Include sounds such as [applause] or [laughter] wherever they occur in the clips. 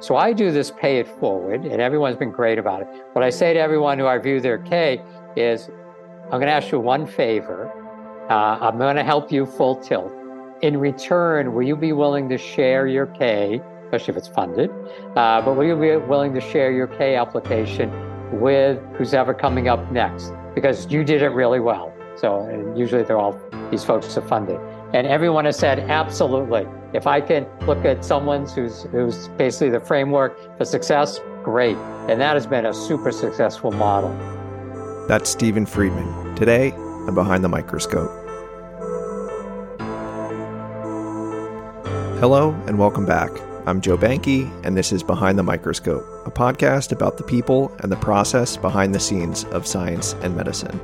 So I do this pay it forward, and everyone's been great about it. What I say to everyone who I view their K is, I'm going to ask you one favor. Uh, I'm going to help you full tilt. In return, will you be willing to share your K, especially if it's funded? Uh, but will you be willing to share your K application with who's ever coming up next? Because you did it really well. So usually they're all, these folks are funded. And everyone has said, absolutely. If I can look at someone's who's, who's basically the framework for success, great. And that has been a super successful model. That's Steven Freedman. Today, I'm behind the microscope. Hello and welcome back. I'm Joe Behnke, and this is Behind the Microscope, a podcast about the people and the process behind the scenes of science and medicine.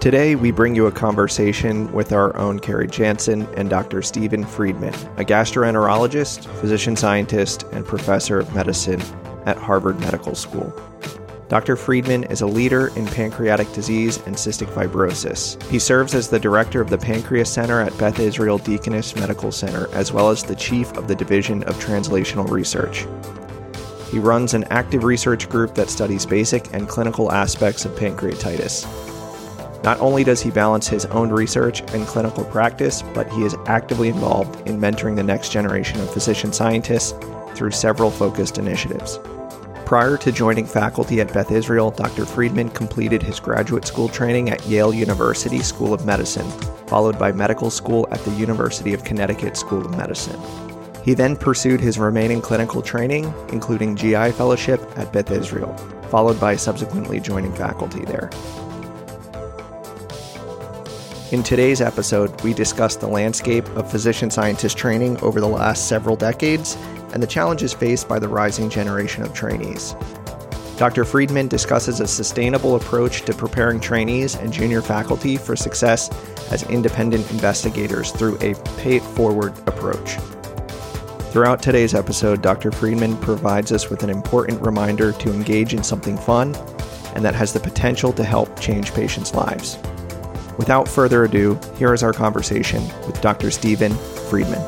Today, we bring you a conversation with our own Carey Jansen and Dr. Steven Freedman, a gastroenterologist, physician scientist, and professor of medicine at Harvard Medical School. Dr. Freedman is a leader in pancreatic disease and cystic fibrosis. He serves as the director of the Pancreas Center at Beth Israel Deaconess Medical Center, as well as the chief of the Division of Translational Research. He runs an active research group that studies basic and clinical aspects of pancreatitis. Not only does he balance his own research and clinical practice, but he is actively involved in mentoring the next generation of physician scientists through several focused initiatives. Prior to joining faculty at Beth Israel, Dr. Freedman completed his graduate school training at Yale University School of Medicine, followed by medical school at the University of Connecticut School of Medicine. He then pursued his remaining clinical training, including GI fellowship at Beth Israel, followed by subsequently joining faculty there. In today's episode, we discuss the landscape of physician scientist training over the last several decades and the challenges faced by the rising generation of trainees. Dr. Freedman discusses a sustainable approach to preparing trainees and junior faculty for success as independent investigators through a pay it forward approach. Throughout today's episode, Dr. Freedman provides us with an important reminder to engage in something fun and that has the potential to help change patients' lives. Without further ado, here is our conversation with Dr. Steven Freedman.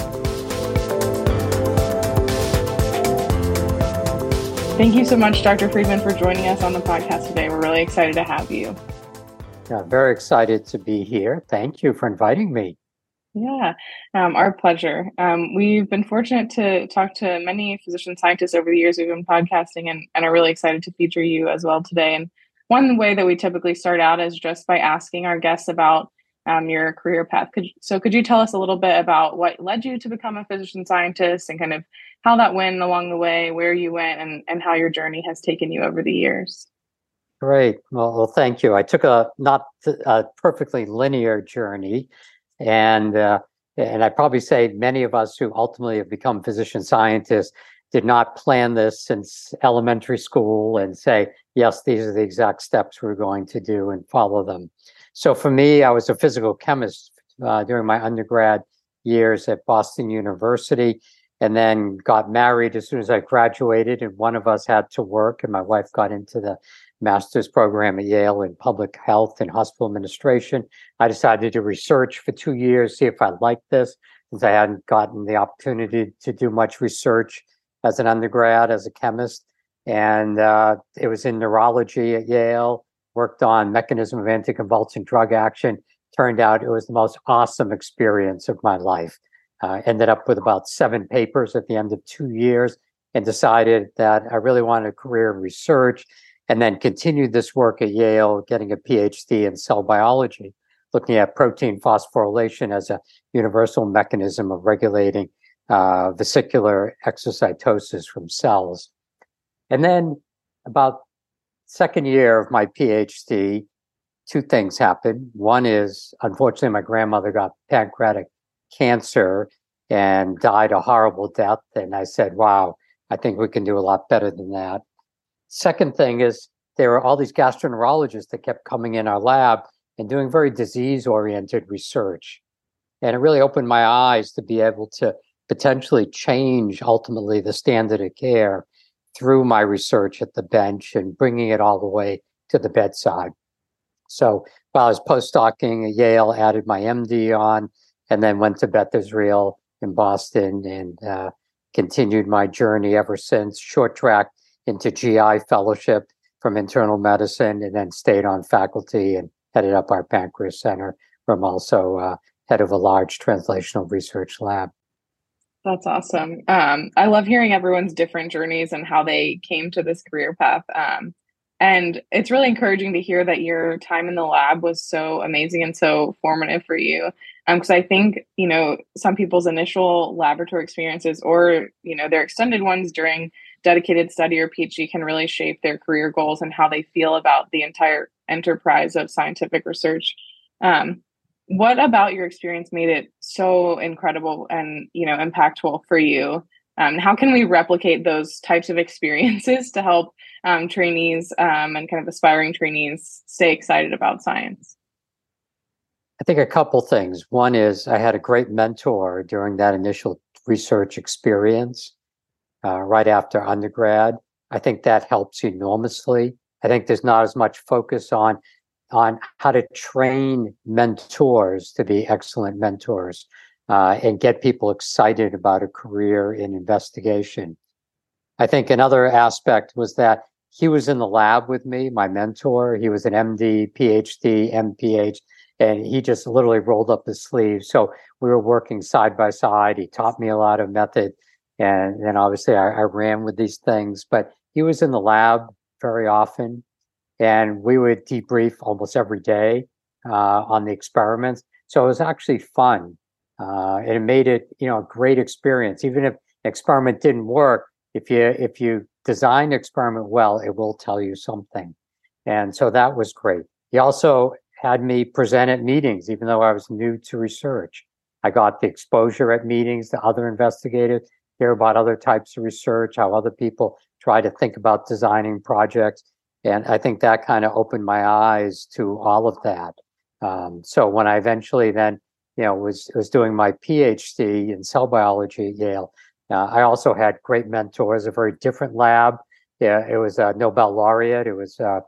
Thank you so much, Dr. Freedman, for joining us on the podcast today. We're really excited to have you. Yeah, very excited to be here. Thank you for inviting me. Yeah, um, our pleasure. Um, we've been fortunate to talk to many physician scientists over the years we've been podcasting and, and are really excited to feature you as well today. And one way that we typically start out is just by asking our guests about um, your career path. Could, so, could you tell us a little bit about what led you to become a physician scientist and kind of how that went along the way, where you went, and, and how your journey has taken you over the years? Great. Well, well thank you. I took a not a perfectly linear journey, and uh, and I probably say many of us who ultimately have become physician scientists did not plan this since elementary school and say, yes, these are the exact steps we're going to do and follow them. So for me, I was a physical chemist uh, during my undergrad years at Boston University and then got married as soon as I graduated. And one of us had to work, and my wife got into the master's program at Yale in public health and hospital administration. I decided to research for two years, see if I liked this, since I hadn't gotten the opportunity to do much research as an undergrad as a chemist. And uh, it was in neurology at Yale worked on mechanism of anticonvulsant drug action. Turned out it was the most awesome experience of my life. Uh, ended up with about seven papers at the end of two years and decided that I really wanted a career in research and then continued this work at Yale, getting a PhD in cell biology, looking at protein phosphorylation as a universal mechanism of regulating uh, vesicular exocytosis from cells. And then about second year of my PhD, two things happened. One is, unfortunately, my grandmother got pancreatic cancer and died a horrible death. And I said, wow, I think we can do a lot better than that. Second thing is, there were all these gastroenterologists that kept coming in our lab and doing very disease oriented research. And it really opened my eyes to be able to potentially change ultimately the standard of care through my research at the bench and bringing it all the way to the bedside. So while I was postdocing at Yale, added my MD on, and then went to Beth Israel in Boston and uh, continued my journey ever since. Short track into GI fellowship from internal medicine, and then stayed on faculty and headed up our pancreas center. Where I'm also uh, head of a large translational research lab. That's awesome. Um, I love hearing everyone's different journeys and how they came to this career path. Um, and it's really encouraging to hear that your time in the lab was so amazing and so formative for you. Because um, I think, you know, some people's initial laboratory experiences or, you know, their extended ones during dedicated study or PhD can really shape their career goals and how they feel about the entire enterprise of scientific research. Um, what about your experience made it so incredible and you know impactful for you? Um, how can we replicate those types of [laughs] experiences to help um, trainees um, and kind of aspiring trainees stay excited about science? I think a couple things. One is i had a great mentor during that initial research experience uh, right after undergrad. I think that helps enormously. I think there's not as much focus on on how to train mentors to be excellent mentors uh, and get people excited about a career in investigation. I think another aspect was that he was in the lab with me, my mentor. He was an MD, PhD, MPH, and he just literally rolled up his sleeves. So we were working side by side. He taught me a lot of method. And then obviously I, I ran with these things, but he was in the lab very often and we would debrief almost every day uh, on the experiments. So it was actually fun, uh, and it made it you know a great experience. Even if an experiment didn't work, if you if you design experiment well, it will tell you something, and so that was great. He also had me present at meetings, even though I was new to research. I got the exposure at meetings to other investigators, hear about other types of research, how other people try to think about designing projects and I think that kind of opened my eyes to all of that. Um, so when I eventually then, you know, was was doing my PhD in cell biology at Yale, uh, I also had great mentors. A very different lab. Yeah, it was a Nobel laureate. It was uh,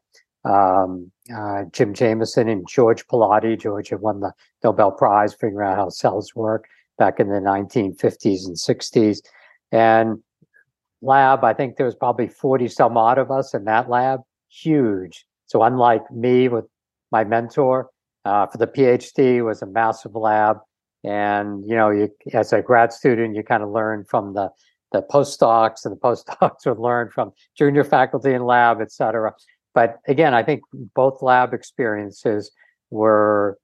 um, uh, Jim Jamieson and George Palade. George had won the Nobel Prize figuring out how cells work back in the 1950s and 60s. And lab, I think there was probably 40 some odd of us in that lab huge. So unlike me with my mentor uh, for the PhD was a massive lab, and you know, you as a grad student, you kind of learn from the the postdocs, and the [laughs] postdocs would learn from junior faculty in lab, et cetera. But again, I think both lab experiences were,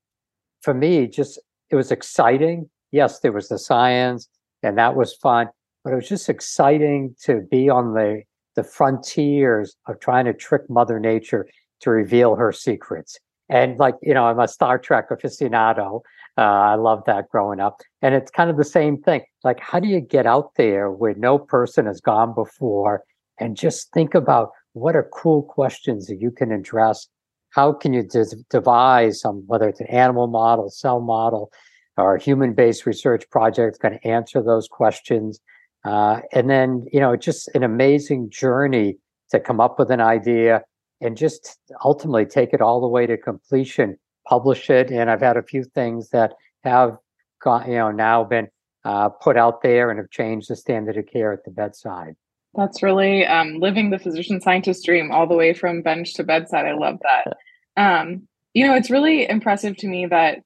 for me, just it was exciting. Yes, there was the science, and that was fun, but it was just exciting to be on the the frontiers of trying to trick Mother Nature to reveal her secrets. And like, you know, I'm a Star Trek aficionado. Uh, I love that growing up. And it's kind of the same thing. Like, how do you get out there where no person has gone before and just think about what are cool questions that you can address? How can you de- devise some, whether it's an animal model, cell model, or human based research project going to answer those questions? Uh, and then, you know, just an amazing journey to come up with an idea and just ultimately take it all the way to completion, publish it. And I've had a few things that have got, you know, now been uh, put out there and have changed the standard of care at the bedside. That's really um, living the physician scientist dream all the way from bench to bedside. I love that. Um, you know, it's really impressive to me that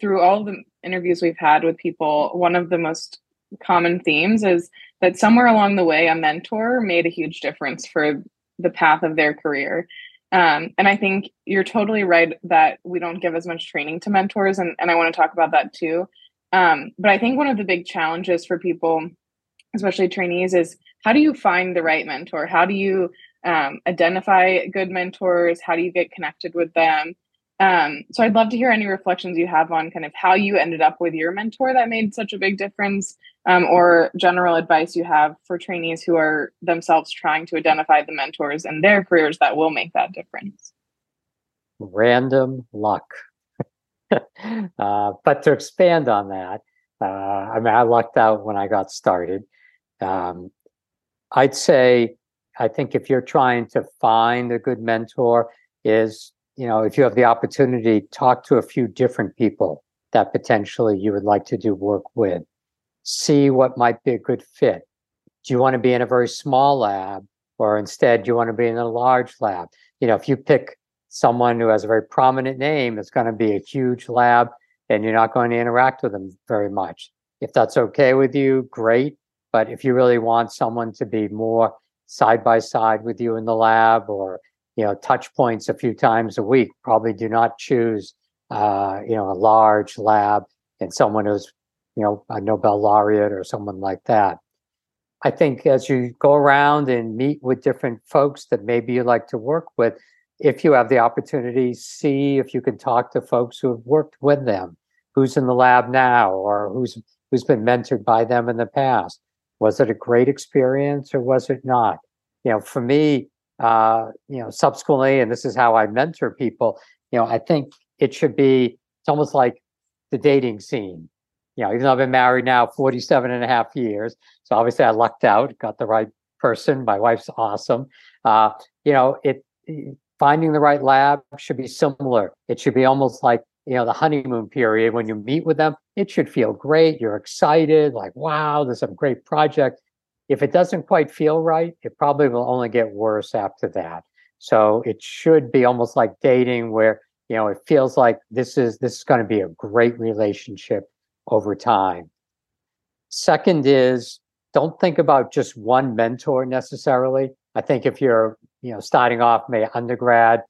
through all the interviews we've had with people, one of the most common themes is that somewhere along the way, a mentor made a huge difference for the path of their career. Um, and I think you're totally right that we don't give as much training to mentors, and, and I want to talk about that too. Um, but I think one of the big challenges for people, especially trainees, is how do you find the right mentor? How do you um, identify good mentors? How do you get connected with them? Um, so I'd love to hear any reflections you have on kind of how you ended up with your mentor that made such a big difference, um, or general advice you have for trainees who are themselves trying to identify the mentors in their careers that will make that difference. Random luck. [laughs] uh, but to expand on that, uh, I mean, I lucked out when I got started. Um, I'd say, I think if you're trying to find a good mentor, is you know, if you have the opportunity, talk to a few different people that potentially you would like to do work with. See what might be a good fit. do you want to be in a very small lab or instead do you want to be in a large lab? You know, if you pick someone who has a very prominent name, it's going to be a huge lab and you're not going to interact with them very much. If that's okay with you, great. But if you really want someone to be more side by side with you in the lab or you know touch points a few times a week, probably do not choose uh, you know a large lab and someone who's you know a Nobel laureate or someone like that. I think as you go around and meet with different folks that maybe you like to work with, if you have the opportunity, see if you can talk to folks who have worked with them, who's in the lab now, or who's who's been mentored by them in the past. Was it a great experience or was it not? You know, for me, uh, you know, subsequently, and this is how I mentor people, you know, I think it should be, it's almost like the dating scene. You know, even though I've been married now 47 and a half years. So obviously I lucked out, got the right person. My wife's awesome. Uh, you know, it finding the right lab should be similar. It should be almost like, you know, the honeymoon period when you meet with them, it should feel great. You're excited, like, wow, there's a great project. If it doesn't quite feel right, it probably will only get worse after that. So it should be almost like dating where, you know, it feels like this is this is going to be a great relationship over time. Second is don't think about just one mentor necessarily. I think if you're you know, starting off, maybe undergrad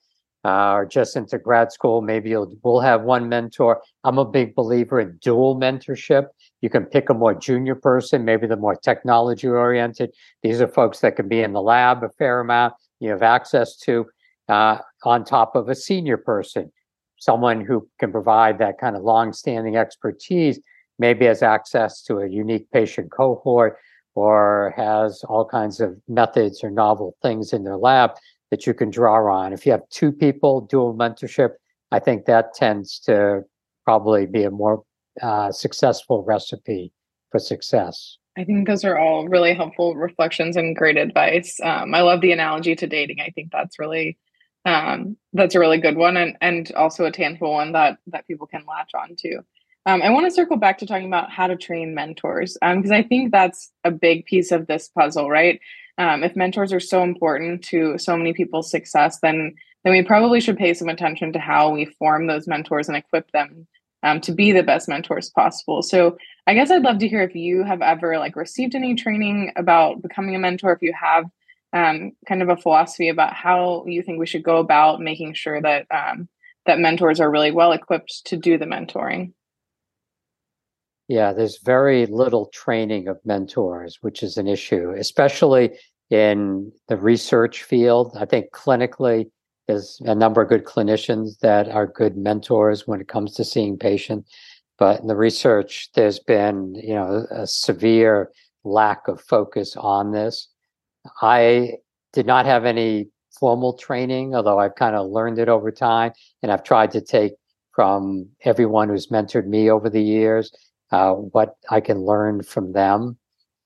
uh, or just into grad school, maybe you'll will have one mentor. I'm a big believer in dual mentorship. You can pick a more junior person, maybe the more technology oriented. These are folks that can be in the lab a fair amount. You have access to uh, on top of a senior person, someone who can provide that kind of long-standing expertise. Maybe has access to a unique patient cohort or has all kinds of methods or novel things in their lab that you can draw on. If you have two people, dual mentorship, I think that tends to probably be a more uh, successful recipe for success. I think those are all really helpful reflections and great advice. Um, I love the analogy to dating. I think that's really um, that's a really good one, and and also a tangible one that that people can latch on to. Um, I want to circle back to talking about how to train mentors because um, I think that's a big piece of this puzzle, right? Um, if mentors are so important to so many people's success, then then we probably should pay some attention to how we form those mentors and equip them um, to be the best mentors possible. So I guess I'd love to hear if you have ever like received any training about becoming a mentor. If you have um, kind of a philosophy about how you think we should go about making sure that um, that mentors are really well equipped to do the mentoring. Yeah, there's very little training of mentors, which is an issue, especially in the research field. I think clinically, there's a number of good clinicians that are good mentors when it comes to seeing patients. But in the research, there's been, you know, a severe lack of focus on this. I did not have any formal training, although I've kind of learned it over time, and I've tried to take from everyone who's mentored me over the years uh, what I can learn from them.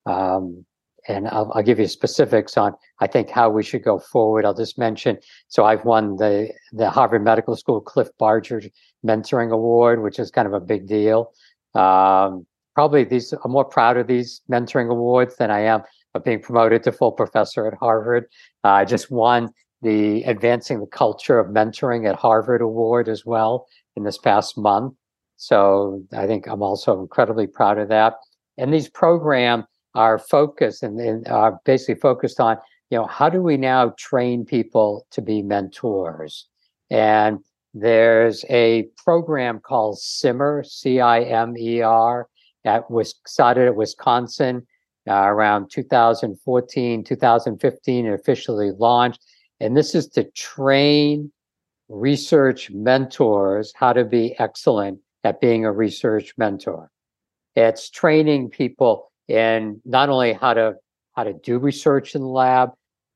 Um, and I'll, I'll, give you specifics on I think how we should go forward. I'll just mention. So I've won the the Harvard Medical School Cliff Barger Mentoring Award, which is kind of a big deal. Um, probably these I'm more proud of these mentoring awards than I am of being promoted to full professor at Harvard. Uh, I just won the Advancing the Culture of Mentoring at Harvard Award as well in this past month. So I think I'm also incredibly proud of that. And these programs are focus and, and are basically focused on, you know, how do we now train people to be mentors? And there's a program called CIMER, C-I-M-E-R, that was started at Wisconsin uh, around 2014, 2015, and officially launched. And this is to train research mentors how to be excellent at being a research mentor. It's training people in not only how to how to do research in the lab,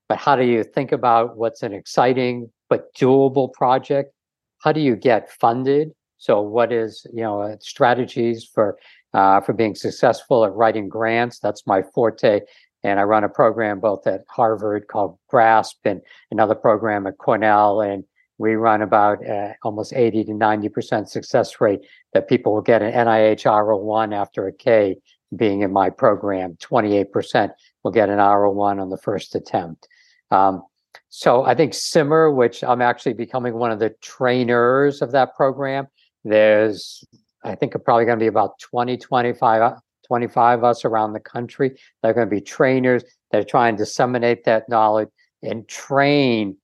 but how do you think about what's an exciting but doable project? How do you get funded? So, what is you know uh, strategies for uh, for being successful at writing grants? That's my forte, and I run a program both at Harvard called GRASP and another program at Cornell. And we run about uh, almost 80 to 90% success rate that people will get an NIH R01 after a K being in my program, 28% will get an R01 on the first attempt. Um, so I think CIMER, which I'm actually becoming one of the trainers of that program, there's, I think, probably going to be about 20, 25, 25 of us around the country. They're going to be trainers. They're trying to disseminate that knowledge and train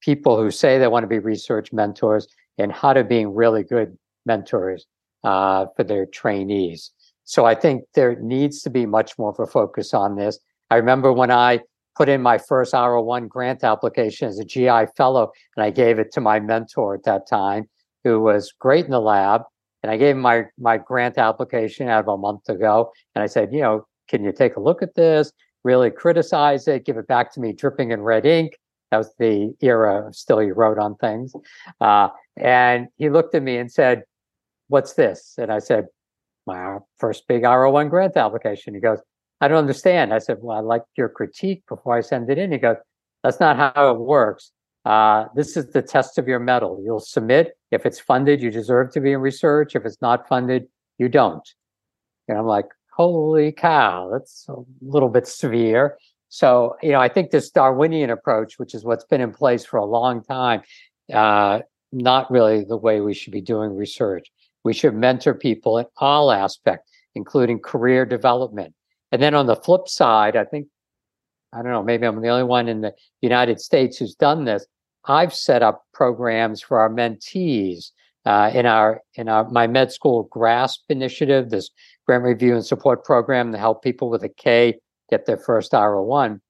people who say they want to be research mentors and how to being really good mentors uh, for their trainees. So I think there needs to be much more of a focus on this. I remember when I put in my first R01 grant application as a GI fellow, and I gave it to my mentor at that time, who was great in the lab. And I gave him my, my grant application out of a month ago. And I said, you know, can you take a look at this? Really criticize it, give it back to me dripping in red ink. That was the era still you wrote on things. Uh, and he looked at me and said, What's this? And I said, My first big R01 grant application. He goes, I don't understand. I said, Well, I like your critique before I send it in. He goes, That's not how it works. Uh, this is the test of your mettle. You'll submit. If it's funded, you deserve to be in research. If it's not funded, you don't. And I'm like, holy cow, that's a little bit severe. So, you know, I think this Darwinian approach, which is what's been in place for a long time, uh, not really the way we should be doing research. We should mentor people in all aspects, including career development. And then on the flip side, I think, I don't know, maybe I'm the only one in the United States who's done this. I've set up programs for our mentees uh, in our in our my med school grasp initiative this grant review and support program to help people with a k get their first r01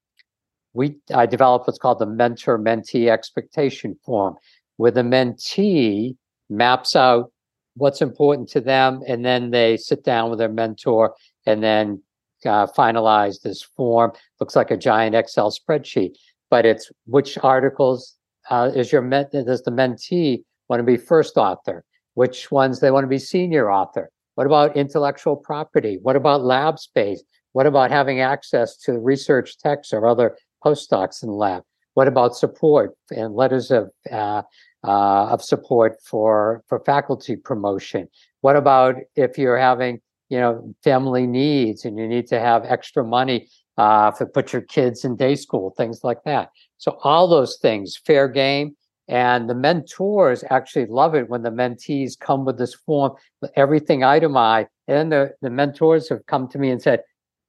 we i developed what's called the mentor mentee expectation form where the mentee maps out what's important to them and then they sit down with their mentor and then uh, finalize this form looks like a giant excel spreadsheet but it's which articles uh, is your men- does the mentee want to be first author? Which ones they want to be senior author? What about intellectual property? What about lab space? What about having access to research texts or other postdocs in the lab? What about support and letters of uh, uh, of support for for faculty promotion? What about if you're having you know family needs and you need to have extra money uh, to put your kids in day school, things like that? So all those things, fair game. And the mentors actually love it when the mentees come with this form, everything itemized. And the, the mentors have come to me and said,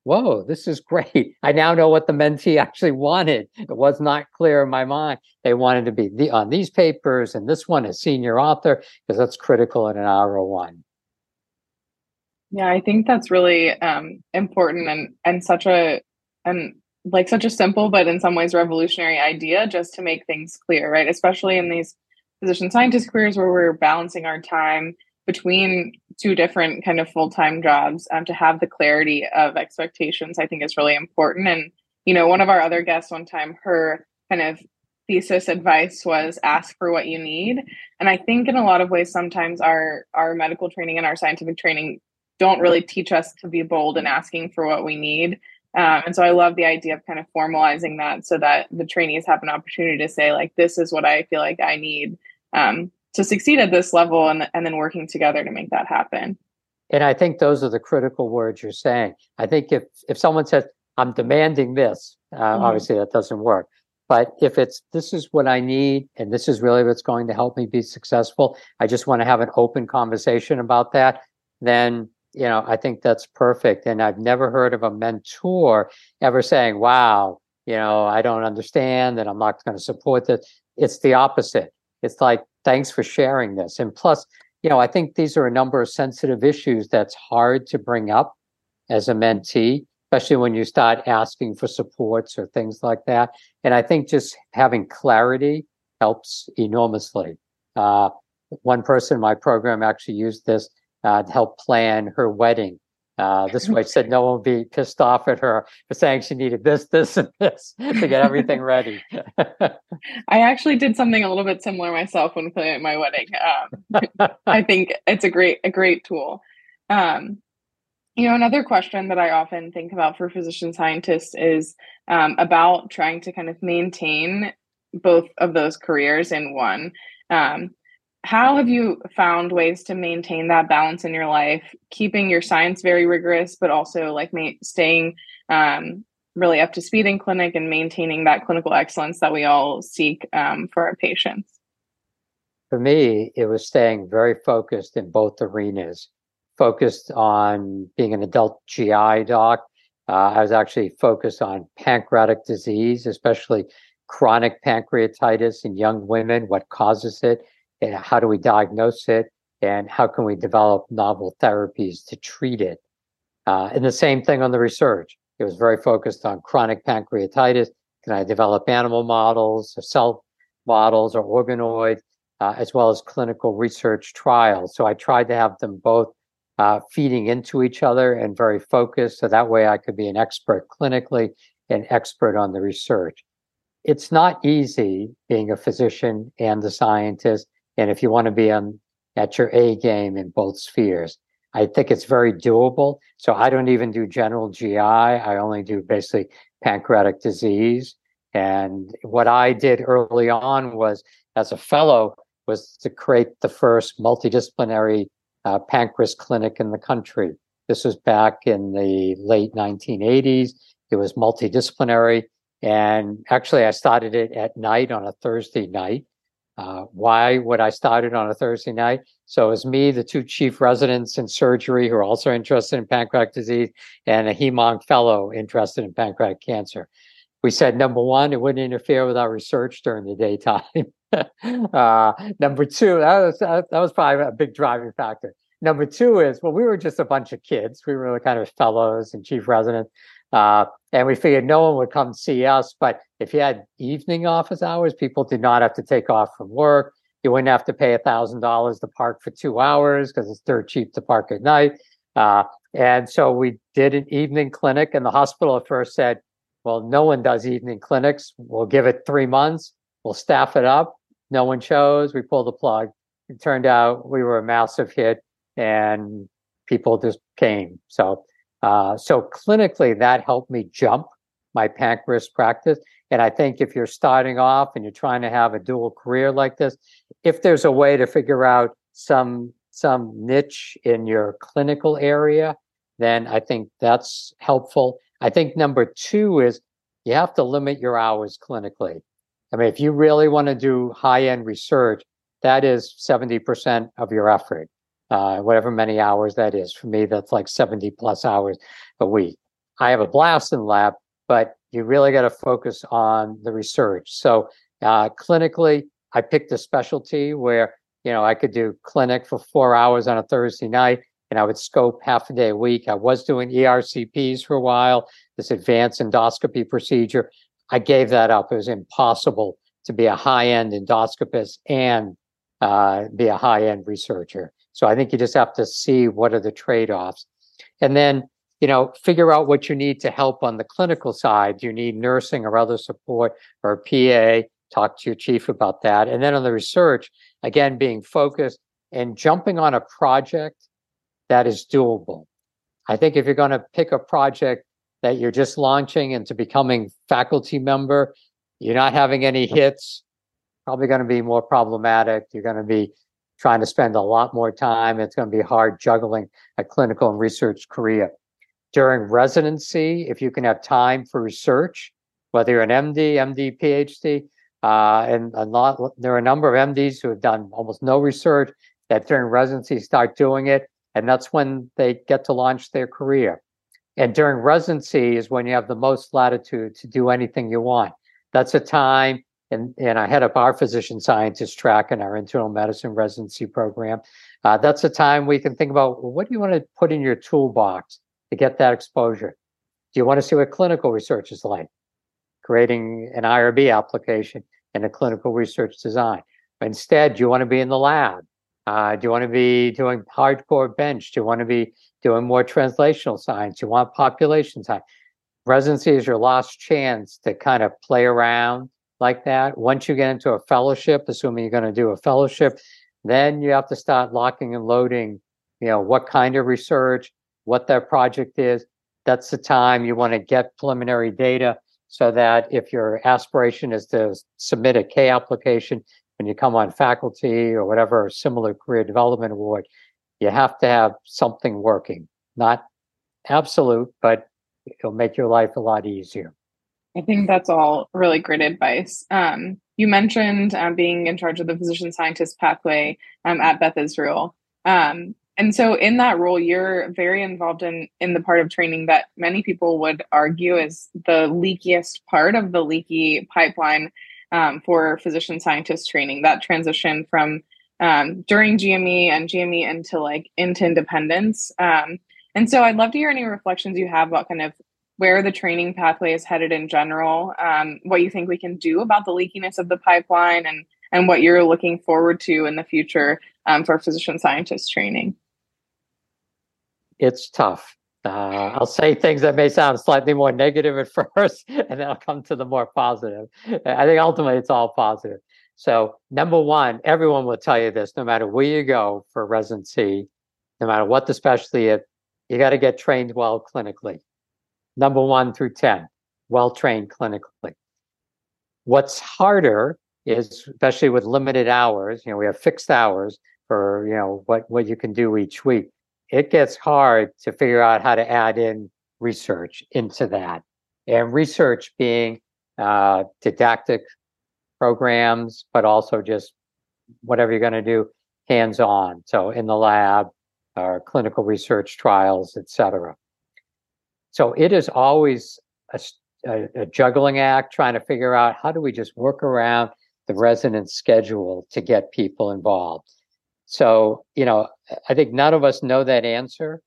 Whoa, this is great. [laughs] I now know what the mentee actually wanted. It was not clear in my mind. They wanted to be the, on these papers and this one is senior author because that's critical in an R01. Yeah, I think that's really um, important and and such a and like such a simple but in some ways revolutionary idea just to make things clear right especially in these physician scientist careers where we're balancing our time between two different kind of full-time jobs um, to have the clarity of expectations i think is really important. And you know one of our other guests one time her kind of thesis advice was ask for what you need. And i think in a lot of ways sometimes our our medical training and our scientific training don't really teach us to be bold in asking for what we need. Um, and so I love the idea of kind of formalizing that so that the trainees have an opportunity to say, like, this is what I feel like I need. Um, to succeed at this level, and, and then working together to make that happen. And I think those are the critical words you're saying. I think if if someone says, I'm demanding this, uh, mm-hmm. obviously that doesn't work. But if it's this is what I need and this is really what's going to help me be successful, I just want to have an open conversation about that, then you know, I think that's perfect. And I've never heard of a mentor ever saying, wow, you know, I don't understand and I'm not going to support this. It's the opposite. It's like, thanks for sharing this. And plus, you know, I think these are a number of sensitive issues that's hard to bring up as a mentee, especially when you start asking for supports or things like that. And I think just having clarity helps enormously. Uh, one person in my program actually used this uh, to help plan her wedding. Uh, this way, said no one would be pissed off at her for saying she needed this, this, and this to get everything ready. [laughs] I actually did something a little bit similar myself when planning my wedding. Um, I think it's a great, a great tool. Um, you know, another question that I often think about for physician scientists is um, about trying to kind of maintain both of those careers in one. Um, how have you found ways to maintain that balance in your life keeping your science very rigorous but also like ma- staying um, really up to speed in clinic and maintaining that clinical excellence that we all seek um, for our patients? For me, it was staying very focused in both arenas, focused on being an adult GI doc. Uh, I was actually focused on pancreatic disease, especially chronic pancreatitis in young women, what causes it, and how do we diagnose it, and how can we develop novel therapies to treat it. Uh, and the same thing on the research. It was very focused on chronic pancreatitis. Can I develop animal models or cell models or organoids, uh, as well as clinical research trials? So I tried to have them both uh, feeding into each other and very focused. So that way I could be an expert clinically and expert on the research. It's not easy being a physician and a scientist. And if you want to be on at your A game in both spheres, I think it's very doable. So I don't even do general GI. I only do basically pancreatic disease. And what I did early on was, as a fellow, was to create the first multidisciplinary uh, pancreas clinic in the country. This was back in the late 1980s. It was multidisciplinary. And actually, I started it at night on a Thursday night. Uh, why would I start it on a Thursday night? So it was me, the two chief residents in surgery who are also interested in pancreatic disease, and a hemonc fellow interested in pancreatic cancer. We said number one, it wouldn't interfere with our research during the daytime. [laughs] uh, number two, that was that was probably a big driving factor. Number two is well, we were just a bunch of kids. We were kind of fellows and chief residents. Uh, and we figured no one would come see us. But if you had evening office hours, people did not have to take off from work. You wouldn't have to pay a thousand dollars to park for two hours because it's dirt cheap to park at night. Uh, and so we did an evening clinic, and the hospital at first said, "Well, no one does evening clinics. We'll give it three months. We'll staff it up." No one chose. We pulled the plug. It turned out we were a massive hit, and people just came. So uh, so clinically, that helped me jump my pancreas practice. And I think if you're starting off and you're trying to have a dual career like this, if there's a way to figure out some some niche in your clinical area, then I think that's helpful. I think number two is you have to limit your hours clinically. I mean, if you really want to do high end research, that is 70% of your effort uh, whatever many hours that is. For me, that's like 70 plus hours a week. I have a blast in lab, but you really got to focus on the research. So uh, clinically, I picked a specialty where you know I could do clinic for four hours on a Thursday night, and I would scope half a day a week. I was doing ERCPs for a while, this advanced endoscopy procedure. I gave that up. It was impossible to be a high end endoscopist and uh, be a high end researcher. So I think you just have to see what are the trade offs. And then, you know, figure out what you need to help on the clinical side. Do you need nursing or other support or PA? Talk to your chief about that. And then on the research, again, being focused and jumping on a project that is doable. I think if you're going to pick a project that you're just launching into becoming faculty member, you're not having any hits, probably going to be more problematic. You're going to be trying to spend a lot more time. It's going to be hard juggling a clinical and research career. During residency, if you can have time for research, whether you're an MD, MD, PhD, uh, and a lot, there are a number of MDs who have done almost no research that during residency start doing it, and that's when they get to launch their career. And during residency is when you have the most latitude to do anything you want. That's a time and, and I head up our physician scientist track in our internal medicine residency program. Uh, that's a time we can think about well, what do you want to put in your toolbox to get that exposure? Do you want to see what clinical research is like? Creating an IRB application and a clinical research design. Instead, do you want to be in the lab? Uh, do you want to be doing hardcore bench? Do you want to be doing more translational science? Do you want population science? Residency is your last chance to kind of play around, like that. Once you get into a fellowship, assuming you're going to do a fellowship, then you have to start locking and loading, you know, what kind of research, what that project is. That's the time you want to get preliminary data so that if your aspiration is to submit a K application when you come on faculty or whatever similar career development award, you have to have something working. Not absolute, but it'll make your life a lot easier. I think that's all really great advice. Um, you mentioned um, being in charge of the physician scientist pathway um, at Beth Israel. Um, and so in that role, you're very involved in in the part of training that many people would argue is the leakiest part of the leaky pipeline um, for physician scientist training. That transition from um, during GME and GME into like into independence. Um, and so I'd love to hear any reflections you have about kind of where the training pathway is headed in general, um, what you think we can do about the leakiness of the pipeline, and and what you're looking forward to in the future um, for physician scientist training it's tough. Uh, I'll say things that may sound slightly more negative at [laughs] first, and then I'll come to the more positive. I think ultimately it's all positive. So, number one, everyone will tell you this no matter where you go for residency, no matter what the specialty is, you got to get trained well clinically. Number one through 10, well trained clinically. What's harder is, especially with limited hours, you know, we have fixed hours for, you know, what, what you can do each week it gets hard to figure out how to add in research into that. And research being uh, didactic programs, but also just whatever you're going to do hands on. So in the lab, or clinical research trials, etc. So it is always a, a, a, juggling act trying to figure out how do we just work around the resident schedule to get people involved. So, you know, I think none of us know that answer.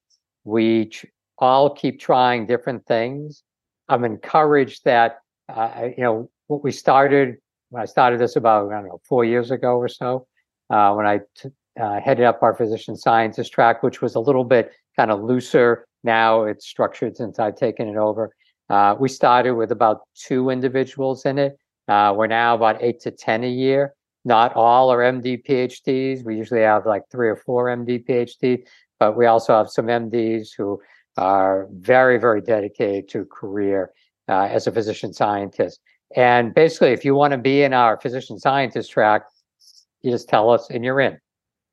We ch- all keep trying different things. I'm encouraged that, uh, you know, what we started when I started this about, I don't know, four years ago or so, uh, when I t- uh, headed up our physician scientist track, which was a little bit kind of looser. Now it's structured since I've taken it over. Uh, we started with about two individuals in it. Uh, we're now about eight to 10 a year. Not all are MD PhDs. We usually have like three or four MD PhDs, but we also have some MDs who are very, very dedicated to career uh, as a physician scientist. And basically, if you want to be in our physician scientist track, you just tell us and you're in.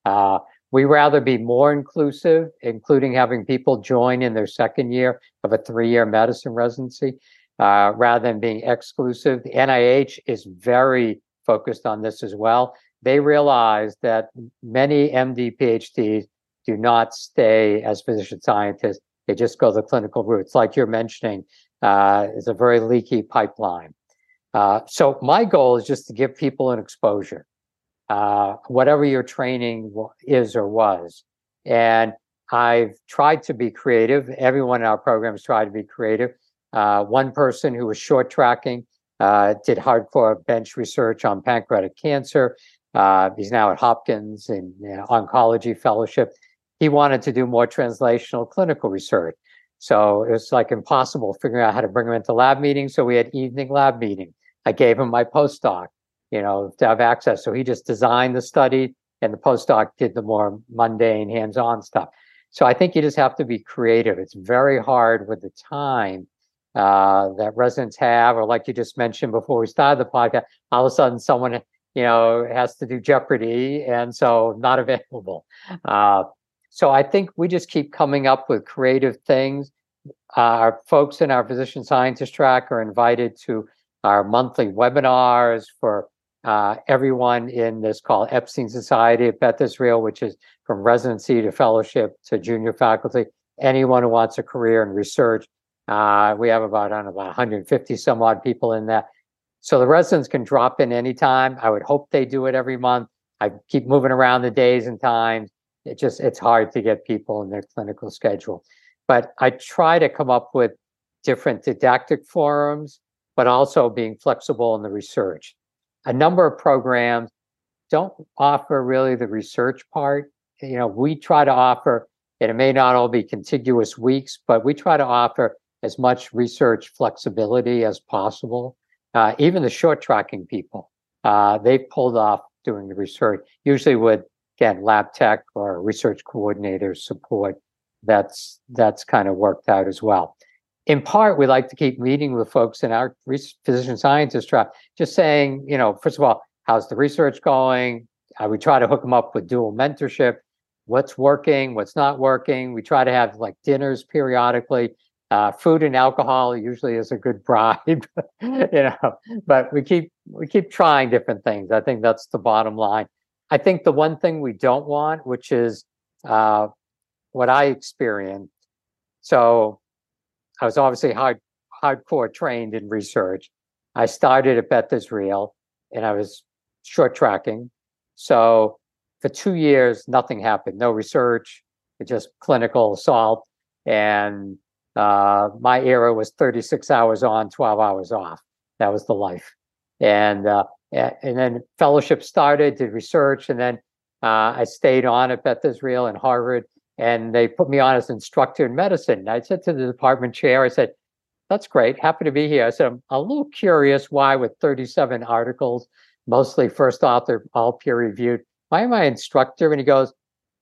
Uh, we rather be more inclusive, including having people join in their second year of a three year medicine residency, uh, rather than being exclusive. The NIH is very focused on this as well. They realize that many MD PhDs do not stay as physician scientists. They just go the clinical routes, like you're mentioning, uh, is a very leaky pipeline. Uh, so my goal is just to give people an exposure, uh, whatever your training is or was. And I've tried to be creative. Everyone in our programs tried to be creative. Uh, one person who was short tracking uh, did hardcore bench research on pancreatic cancer. Uh, he's now at Hopkins in you know, oncology fellowship. He wanted to do more translational clinical research. So it was like impossible figuring out how to bring him into lab meetings. So we had evening lab meeting. I gave him my postdoc, you know, to have access. So he just designed the study and the postdoc did the more mundane hands-on stuff. So I think you just have to be creative. It's very hard with the time uh, that residents have, or like you just mentioned before we started the podcast, all of a sudden someone you know has to do Jeopardy, and so not available. Uh, so I think we just keep coming up with creative things. Uh, our folks in our physician scientist track are invited to our monthly webinars for uh, everyone in this called Epstein Society at Beth Israel, which is from residency to fellowship to junior faculty. Anyone who wants a career in research uh, we have about, I don't know, about 150 some odd people in that. So the residents can drop in anytime. I would hope they do it every month. I keep moving around the days and times. It just, it's hard to get people in their clinical schedule. But I try to come up with different didactic forums, but also being flexible in the research. A number of programs don't offer really the research part. You know, we try to offer, and it may not all be contiguous weeks, but we try to offer as much research flexibility as possible. Uh, even the short tracking people, uh, they've pulled off doing the research, usually with again lab tech or research coordinator support. That's that's kind of worked out as well. In part, we like to keep meeting with folks in our physician scientist track, just saying, you know, first of all, how's the research going? Uh, we try to hook them up with dual mentorship. What's working? What's not working? We try to have like dinners periodically Uh, food and alcohol usually is a good [laughs] bribe, you know. But we keep we keep trying different things. I think that's the bottom line. I think the one thing we don't want, which is uh, what I experienced. So I was obviously hard hardcore trained in research. I started at Beth Israel and I was short tracking. So for two years, nothing happened, no research, just clinical assault. And uh, my era was 36 hours on, 12 hours off. That was the life. And uh, and then fellowship started, did research, and then uh, I stayed on at Beth Israel and Harvard, and they put me on as instructor in medicine. I said to the department chair, I said, "That's great, happy to be here." I said, "I'm a little curious why, with 37 articles, mostly first author, all peer reviewed, why am I instructor?" And he goes,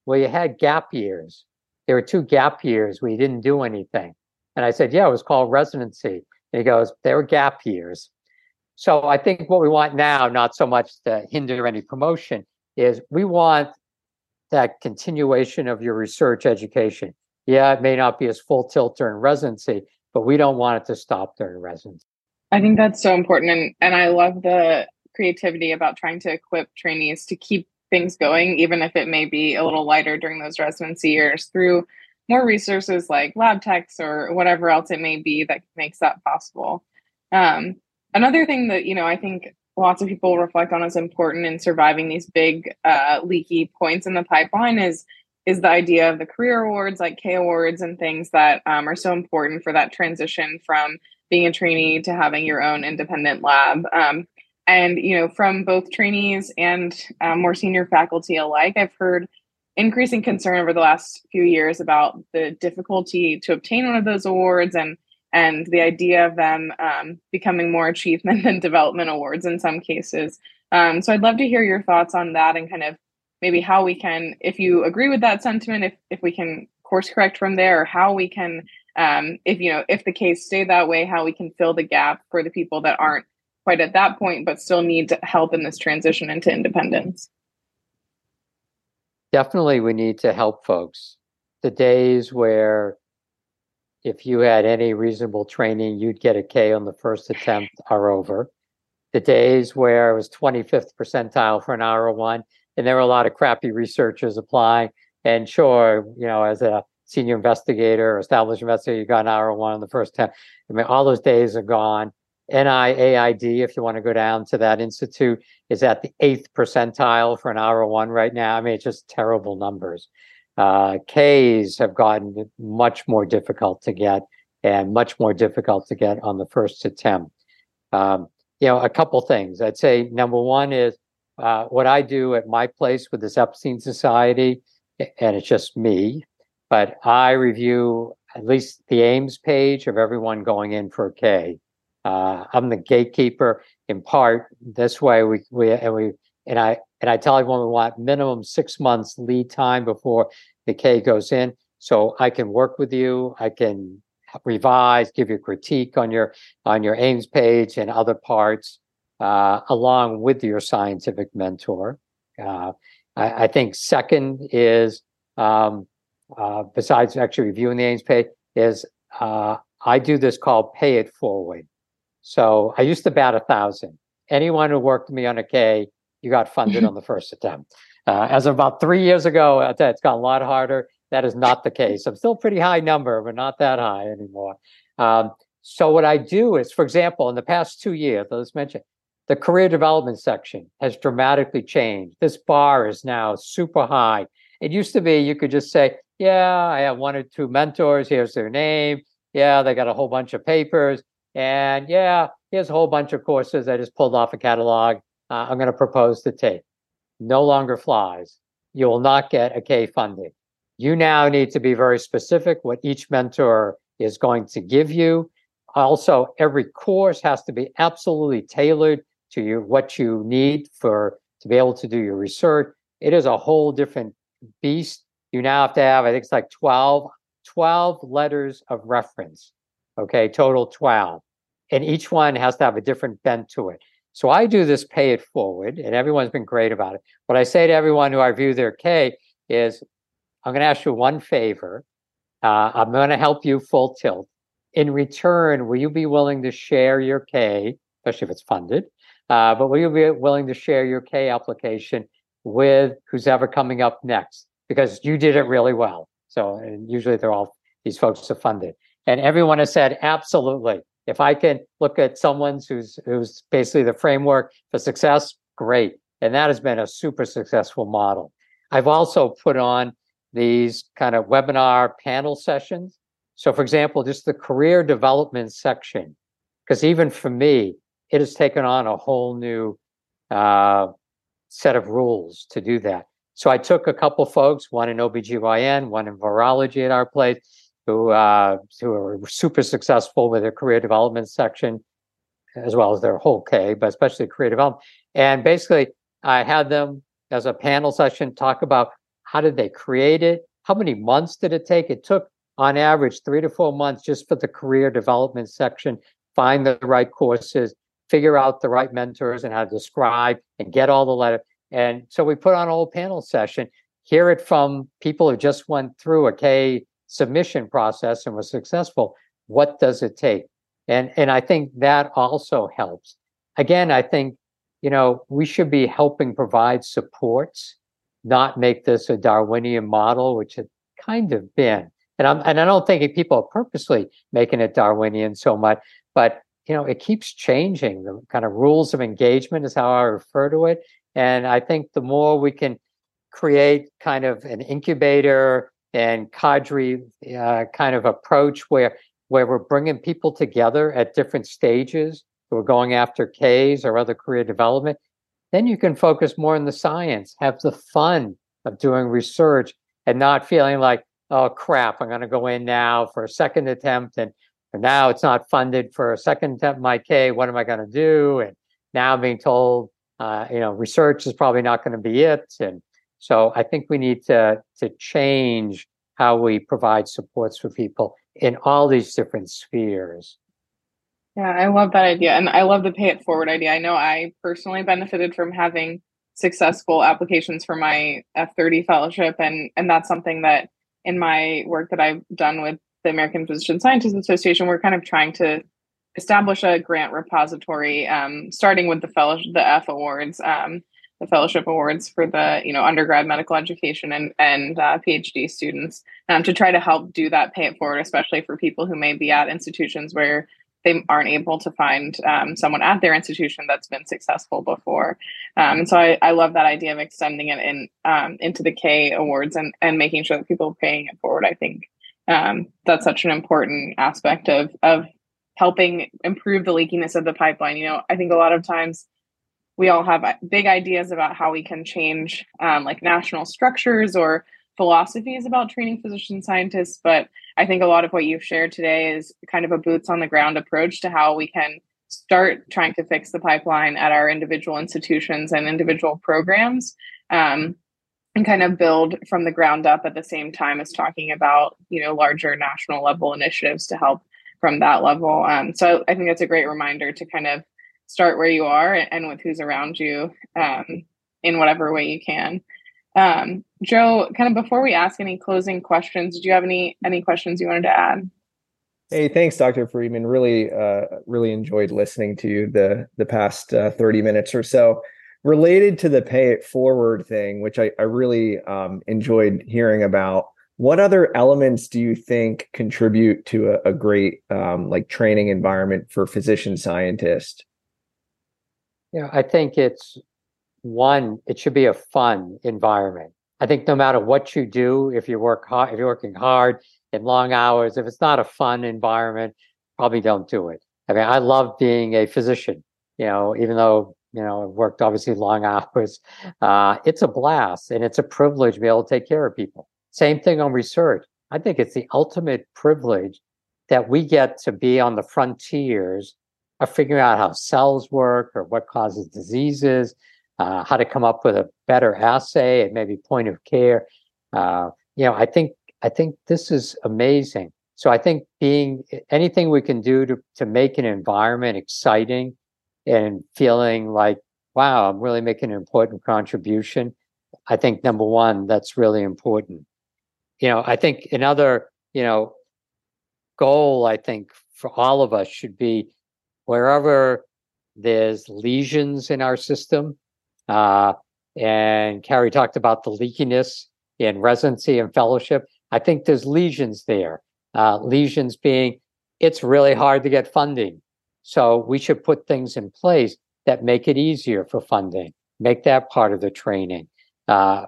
"Well, you had gap years. There were two gap years where you didn't do anything." And I said, "Yeah, it was called residency." And he goes, "They were gap years." So I think what we want now, not so much to hinder any promotion, is we want that continuation of your research education. Yeah, it may not be as full tilt during residency, but we don't want it to stop during residency. I think that's so important. And, and I love the creativity about trying to equip trainees to keep things going, even if it may be a little lighter during those residency years through more resources like lab techs or whatever else it may be that makes that possible. Um, another thing that, you know, I think lots of people reflect on as important in surviving these big uh, leaky points in the pipeline is is the idea of the career awards like k awards and things that um, are so important for that transition from being a trainee to having your own independent lab. Um, and you know from both trainees and um, more senior faculty alike i've heard increasing concern over the last few years about the difficulty to obtain one of those awards and and the idea of them um, becoming more achievement than development awards in some cases. Um, so I'd love to hear your thoughts on that and kind of maybe how we can, if you agree with that sentiment, if if we can course correct from there, or how we can, um, if you know, if the case stay that way, how we can fill the gap for the people that aren't quite at that point but still need help in this transition into independence. Definitely, we need to help folks. The days where if you had any reasonable training, you'd get a K on the first attempt are over. The days where it was 25th percentile for an R01, and there were a lot of crappy researchers applying. And sure, you know, as a senior investigator or established investigator, you got an R01 on the first attempt. I mean, all those days are gone. NIAID, if you want to go down to that institute, is at the eighth percentile for an R01 right now. I mean, it's just terrible numbers. Uh, Ks have gotten much more difficult to get and much more difficult to get on the first attempt. Um, you know, a couple things. I'd say number one is uh, what I do at my place with this Epstein Society, and it's just me, but I review at least the AIMS page of everyone going in for a K. Uh, I'm the gatekeeper in part. This way, we we and we and I and I tell everyone we want minimum six months lead time before the K goes in. So I can work with you. I can revise, give you critique on your on your AIMS page and other parts, uh, along with your scientific mentor. Uh, I, I, think second is um, uh, besides actually reviewing the AIMS page is uh, I do this called pay it forward. So I used to bat a thousand. Anyone who worked with me on a K you got funded on the first attempt. Uh, as of about three years ago, it's got a lot harder. That is not the case. I'm still pretty high number, but not that high anymore. Um, so what I do is, for example, in the past two years, let's mention the career development section has dramatically changed. This bar is now super high. It used to be you could just say, "Yeah, I have one or two mentors. Here's their name. Yeah, they got a whole bunch of papers, and yeah, here's a whole bunch of courses I just pulled off a catalog uh, I'm going to propose to take. No longer flies. You will not get a K funding. You now need to be very specific what each mentor is going to give you. Also, every course has to be absolutely tailored to you, what you need for to be able to do your research. It is a whole different beast. You now have to have, I think it's like 12, 12 letters of reference. Okay, total 12. And each one has to have a different bent to it. So I do this pay it forward, and everyone's been great about it. What I say to everyone who I view their K is, I'm going to ask you one favor. Uh, I'm going to help you full tilt. in return, will you be willing to share your K, especially if it's funded? Uh, but will you be willing to share your K application with who's ever coming up next? Because you did it really well. So usually they're all these folks are funded. And everyone has said, absolutely. If I can look at someone's who's who's basically the framework for success, great. And that has been a super successful model. I've also put on these kind of webinar panel sessions. So, for example, just the career development section, because even for me, it has taken on a whole new uh, set of rules to do that. So I took a couple folks, one in OBGYN, one in virology at our place, who uh, who are super successful with their career development section, as well as their whole K, but especially career development. And basically, I had them as a panel session talk about how did they create it, how many months did it take. It took, on average, three to four months just for the career development section. Find the right courses, figure out the right mentors and how to describe and get all the letter. And so we put on a whole panel session, hear it from people who just went through a K submission process and was successful. What does it take? And and I think that also helps. Again, I think you know we should be helping provide supports, not make this a Darwinian model, which it kind of been. And I'm and I don't think people are purposely making it Darwinian so much, but you know, it keeps changing. The kind of rules of engagement is how I refer to it. And I think the more we can create kind of an incubator and cadre uh, kind of approach where where we're bringing people together at different stages, we're going after Ks or other career development, then you can focus more on the science, have the fun of doing research, and not feeling like, oh crap, I'm going to go in now for a second attempt and and now it's not funded for a second attempt my K. What am I going to do? And now I'm being told, uh, you know, research is probably not going to be it. And so I think we need to to change how we provide supports for people in all these different spheres. Yeah, I love that idea. And I love the pay it forward idea. I know I personally benefited from having successful applications for my F30 fellowship and and that's something that in my work that I've done with the American Physician Scientists Association, we're kind of trying to establish a grant repository, um, starting with the fellowship, the F awards, um, the fellowship awards for the you know undergrad medical education and and uh, PhD students, um, to try to help do that pay it forward, especially for people who may be at institutions where they aren't able to find um, someone at their institution that's been successful before. Um, and so I, I love that idea of extending it in um, into the K awards and, and making sure that people are paying it forward. I think um, that's such an important aspect of of helping improve the leakiness of the pipeline. You know, I think a lot of times we all have big ideas about how we can change um, like national structures or philosophies about training physician scientists but i think a lot of what you've shared today is kind of a boots on the ground approach to how we can start trying to fix the pipeline at our individual institutions and individual programs um, and kind of build from the ground up at the same time as talking about you know larger national level initiatives to help from that level. Um, so i think that's a great reminder to kind of start where you are and with who's around you um, in whatever way you can um, joe kind of before we ask any closing questions do you have any any questions you wanted to add Hey, thanks, Dr. Freedman. Really, uh, really enjoyed listening to you the the past uh, thirty minutes or so related to the pay it forward thing, which I, I really um, enjoyed hearing about. What other elements do you think contribute to a, a great um, like training environment for physician scientists? Yeah, I think it's one. It should be a fun environment. I think no matter what you do, if you work hard, if you're working hard in long hours, if it's not a fun environment, probably don't do it. I mean, I love being a physician. You know, even though you know, I've worked obviously long [laughs] hours. Uh, it's a blast and it's a privilege to be able to take care of people. Same thing on research. I think it's the ultimate privilege that we get to be on the frontiers of figuring out how cells work or what causes diseases, uh, how to come up with a better assay and maybe point of care. Uh, you know, I think I think this is amazing. So I think being anything we can do to to make an environment exciting and feeling like, wow, I'm really making an important contribution. I think number one, that's really important. You know, I think another, you know, goal I think for all of us should be wherever there's lesions in our system. Uh, and Carey talked about the leakiness in residency and fellowship. I think there's lesions there. Uh, lesions being it's really hard to get funding. So we should put things in place that make it easier for funding, make that part of the training, uh,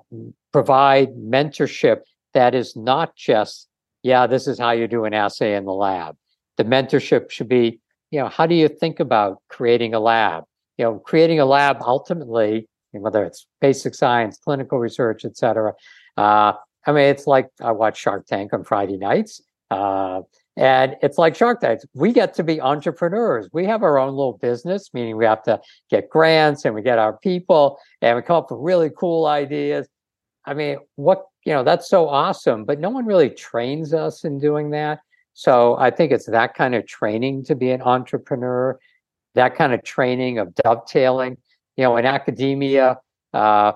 provide mentorship that is not just, yeah, this is how you do an assay in the lab. The mentorship should be, you know, how do you think about creating a lab? You know, creating a lab ultimately, whether it's basic science, clinical research, et cetera. Uh, I mean, it's like I watch Shark Tank on Friday nights. Uh, and it's like Shark Tank. We get to be entrepreneurs. We have our own little business, meaning we have to get grants and we get our people and we come up with really cool ideas. I mean, what, you know, that's so awesome, but no one really trains us in doing that. So I think it's that kind of training to be an entrepreneur, that kind of training of dovetailing. You know, in academia, uh,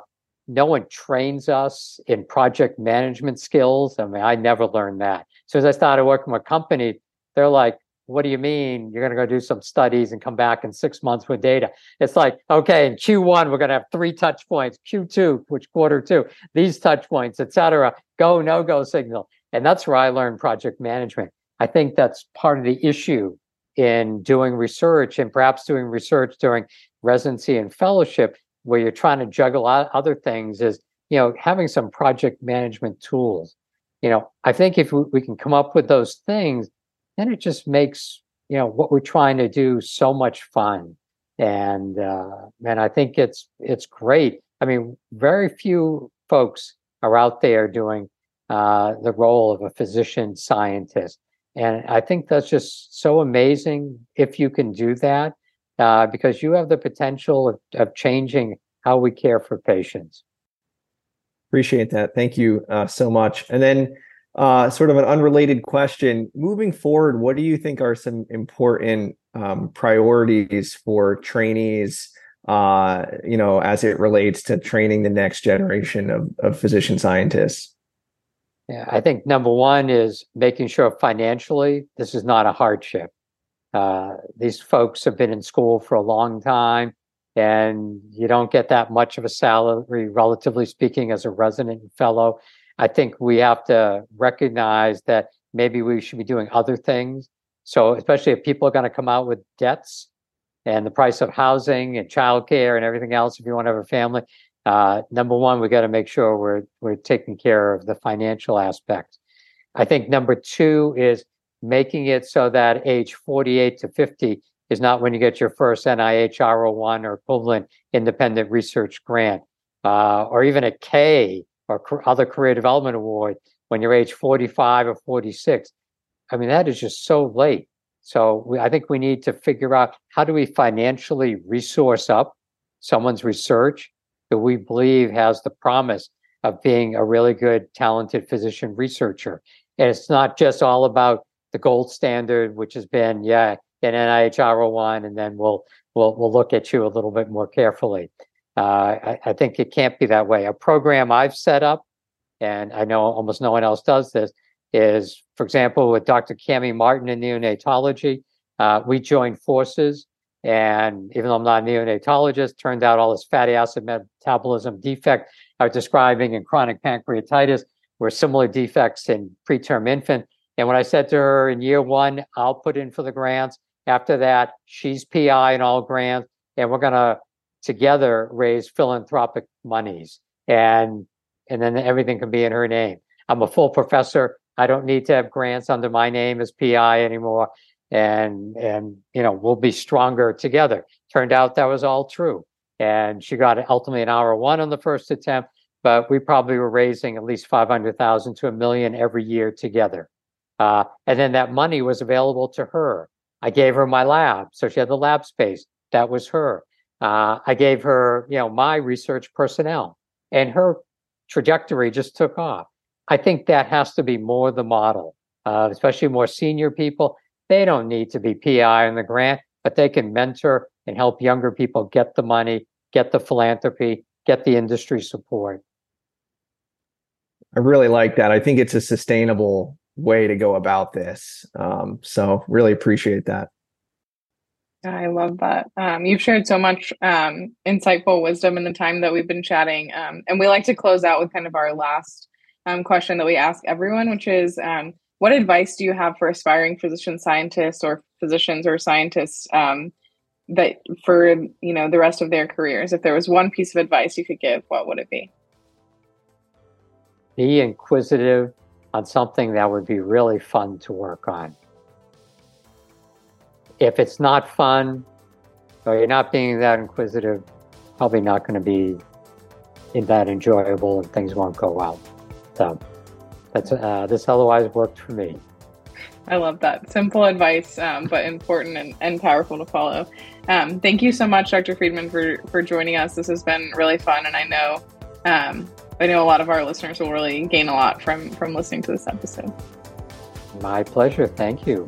no one trains us in project management skills. I mean, I never learned that. So as I started working with a company, they're like, what do you mean you're going to go do some studies and come back in six months with data? It's like, okay, in Q1, we're going to have three touch points, Q2, which quarter two, these touch points, et cetera, go, no go signal. And that's where I learned project management. I think that's part of the issue in doing research and perhaps doing research during residency and fellowship, where you're trying to juggle other things is, you know, having some project management tools. You know, I think if we can come up with those things, then it just makes you know what we're trying to do so much fun, and uh, and I think it's it's great. I mean, very few folks are out there doing uh, the role of a physician scientist, and I think that's just so amazing if you can do that, uh, because you have the potential of, of changing how we care for patients. Appreciate that. Thank you uh, so much. And then, uh, sort of an unrelated question moving forward, what do you think are some important um, priorities for trainees? Uh, you know, as it relates to training the next generation of, of physician scientists? Yeah, I think number one is making sure financially this is not a hardship. Uh, these folks have been in school for a long time and you don't get that much of a salary, relatively speaking, as a resident fellow. I think we have to recognize that maybe we should be doing other things. So, especially if people are going to come out with debts and the price of housing and childcare and everything else, if you want to have a family, uh, number one, we got to make sure we're we're taking care of the financial aspect. I think number two is making it so that age 48 to 50 is not when you get your first NIH R01 or equivalent independent research grant, uh, or even a K or other career development award when you're age 45 or 46. I mean, that is just so late. So we, I think we need to figure out how do we financially resource up someone's research that we believe has the promise of being a really good, talented physician researcher. And it's not just all about the gold standard, which has been, yeah, an NIH R01, and then we'll we'll we'll look at you a little bit more carefully. Uh, I, I, think it can't be that way. A program I've set up, and I know almost no one else does this, is for example with Dr. Cami Martin in neonatology. Uh, we joined forces, and even though I'm not a neonatologist, turned out all this fatty acid metabolism defect I was describing in chronic pancreatitis were similar defects in preterm infant. And when I said to her in year one, I'll put in for the grants, after that, she's PI in all grants, and we're to together raise philanthropic monies, and and then everything can be in her name. I'm a full professor. I don't need to have grants under my name as PI anymore, and and you know we'll be stronger together. Turned out that was all true, and she got ultimately an R01 on the first attempt, but we probably were raising at least five hundred thousand to a million every year together. Uh, and then that money was available to her. I gave her my lab, so she had the lab space. That was her. Uh, I gave her, you know, my research personnel, and her trajectory just took off. I think that has to be more the model, uh, especially more senior people. They don't need to be PI on the grant, but they can mentor and help younger people get the money, get the philanthropy, get the industry support. I really like that. I think it's a sustainable way to go about this. Um, so really appreciate that. I love that. Um, you've shared so much um, insightful wisdom in the time that we've been chatting. Um, and we like to close out with kind of our last um, question that we ask everyone, which is um, what advice do you have for aspiring physician scientists or physicians or scientists um, that for you know the rest of their careers? If there was one piece of advice you could give, what would it be? Be inquisitive on something that would be really fun to work on if it's not fun or you're not being that inquisitive, probably not going to be that enjoyable and things won't go well. So that's uh, this otherwise worked for me. I love that. Simple advice, um, but important and, and powerful to follow. Um, thank you so much, Dr. Freedman, for, for joining us. This has been really fun, and I know um, I know a lot of our listeners will really gain a lot from from listening to this episode. My pleasure. Thank you.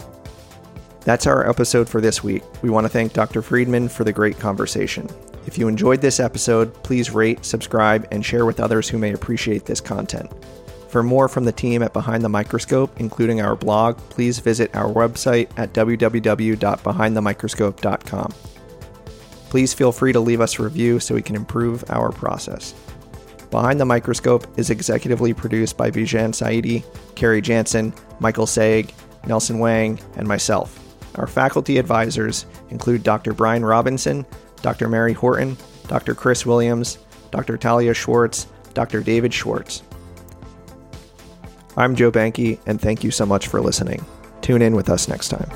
That's our episode for this week. We want to thank Dr. Freedman for the great conversation. If you enjoyed this episode, please rate, subscribe, and share with others who may appreciate this content. For more from the team at Behind the Microscope, including our blog, please visit our website at www.behindthemicroscope.com. Please feel free to leave us a review so we can improve our process. Behind the Microscope is executively produced by Bejan Saeedi, Carey Jansen, Michael Sayegh, Nielsen Weng, and myself. Our faculty advisors include Dr. Brian Robinson, Dr. Mary Horton, Dr. Chris Williams, Dr. Talia Schwartz, Dr. David Schwartz. I'm Joe Behnke, and thank you so much for listening. Tune in with us next time.